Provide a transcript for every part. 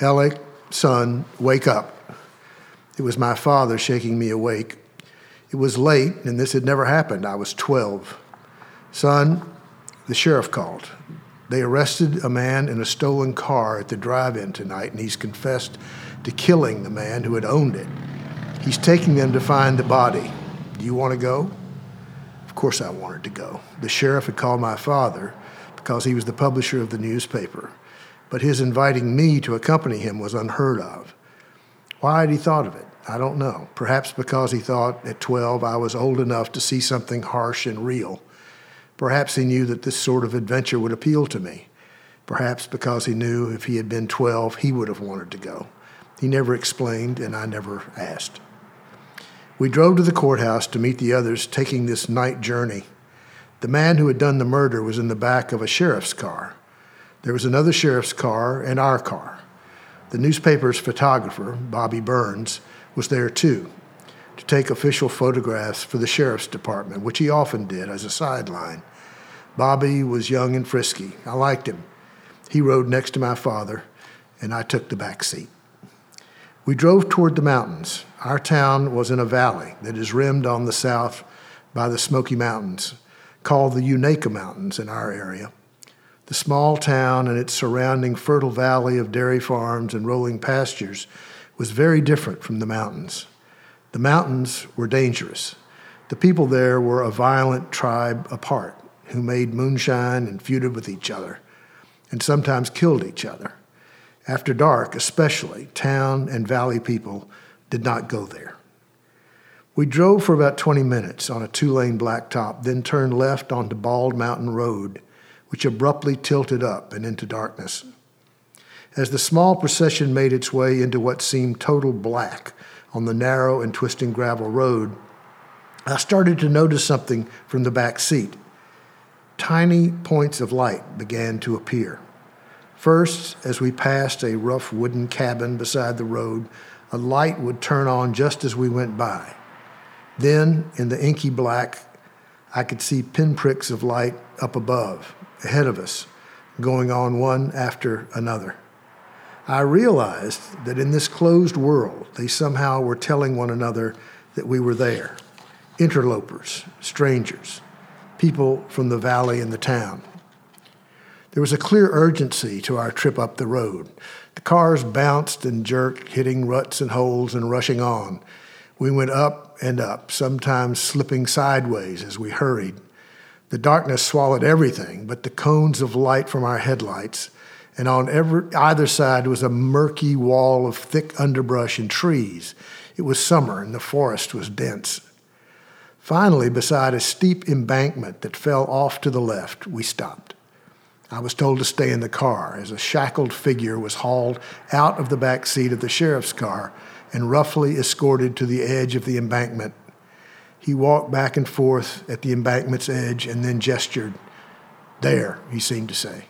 Alec, son, wake up. It was my father shaking me awake. It was late, and this had never happened. I was 12. Son, the sheriff called. They arrested a man in a stolen car at the drive in tonight, and he's confessed to killing the man who had owned it. He's taking them to find the body. Do you want to go? Of course, I wanted to go. The sheriff had called my father because he was the publisher of the newspaper, but his inviting me to accompany him was unheard of. Why had he thought of it? I don't know. Perhaps because he thought at 12 I was old enough to see something harsh and real. Perhaps he knew that this sort of adventure would appeal to me. Perhaps because he knew if he had been 12, he would have wanted to go. He never explained, and I never asked. We drove to the courthouse to meet the others taking this night journey. The man who had done the murder was in the back of a sheriff's car. There was another sheriff's car and our car. The newspaper's photographer, Bobby Burns, was there too to take official photographs for the sheriff's department, which he often did as a sideline. Bobby was young and frisky. I liked him. He rode next to my father, and I took the back seat. We drove toward the mountains. Our town was in a valley that is rimmed on the south by the Smoky Mountains, called the Unaka Mountains in our area. The small town and its surrounding fertile valley of dairy farms and rolling pastures was very different from the mountains. The mountains were dangerous. The people there were a violent tribe apart who made moonshine and feuded with each other and sometimes killed each other. After dark, especially, town and valley people did not go there. We drove for about 20 minutes on a two lane blacktop, then turned left onto Bald Mountain Road, which abruptly tilted up and into darkness. As the small procession made its way into what seemed total black on the narrow and twisting gravel road, I started to notice something from the back seat tiny points of light began to appear. First, as we passed a rough wooden cabin beside the road, a light would turn on just as we went by. Then, in the inky black, I could see pinpricks of light up above, ahead of us, going on one after another. I realized that in this closed world, they somehow were telling one another that we were there interlopers, strangers people from the valley and the town. There was a clear urgency to our trip up the road. The cars bounced and jerked, hitting ruts and holes and rushing on. We went up and up, sometimes slipping sideways as we hurried. The darkness swallowed everything but the cones of light from our headlights, and on every, either side was a murky wall of thick underbrush and trees. It was summer, and the forest was dense. Finally, beside a steep embankment that fell off to the left, we stopped. I was told to stay in the car as a shackled figure was hauled out of the back seat of the sheriff's car and roughly escorted to the edge of the embankment. He walked back and forth at the embankment's edge and then gestured. There, he seemed to say.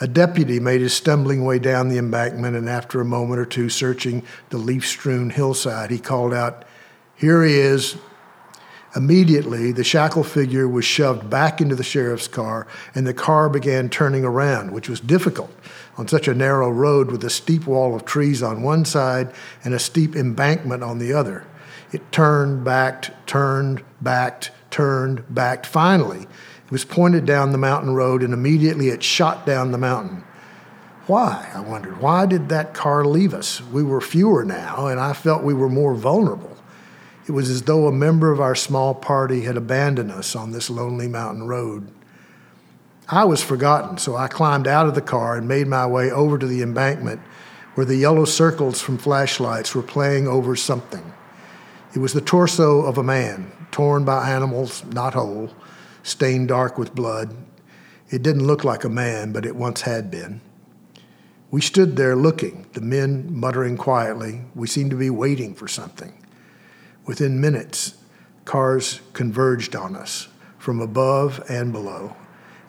A deputy made his stumbling way down the embankment, and after a moment or two searching the leaf strewn hillside, he called out, Here he is, Immediately, the shackle figure was shoved back into the sheriff's car, and the car began turning around, which was difficult on such a narrow road with a steep wall of trees on one side and a steep embankment on the other. It turned, backed, turned, backed, turned, backed. Finally, it was pointed down the mountain road, and immediately it shot down the mountain. Why? I wondered. Why did that car leave us? We were fewer now, and I felt we were more vulnerable. It was as though a member of our small party had abandoned us on this lonely mountain road. I was forgotten, so I climbed out of the car and made my way over to the embankment where the yellow circles from flashlights were playing over something. It was the torso of a man, torn by animals, not whole, stained dark with blood. It didn't look like a man, but it once had been. We stood there looking, the men muttering quietly. We seemed to be waiting for something. Within minutes, cars converged on us from above and below,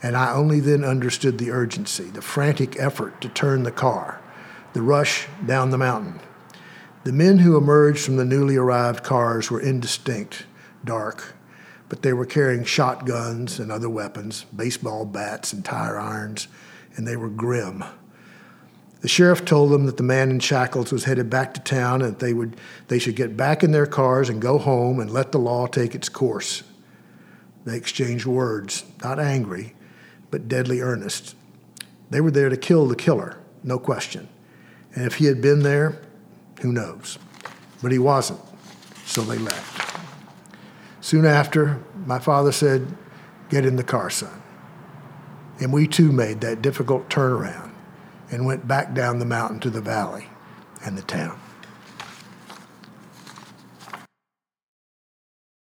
and I only then understood the urgency, the frantic effort to turn the car, the rush down the mountain. The men who emerged from the newly arrived cars were indistinct, dark, but they were carrying shotguns and other weapons, baseball bats and tire irons, and they were grim. The sheriff told them that the man in shackles was headed back to town and that they, would, they should get back in their cars and go home and let the law take its course. They exchanged words, not angry, but deadly earnest. They were there to kill the killer, no question. And if he had been there, who knows? But he wasn't, so they left. Soon after, my father said, Get in the car, son. And we too made that difficult turnaround and went back down the mountain to the valley and the town.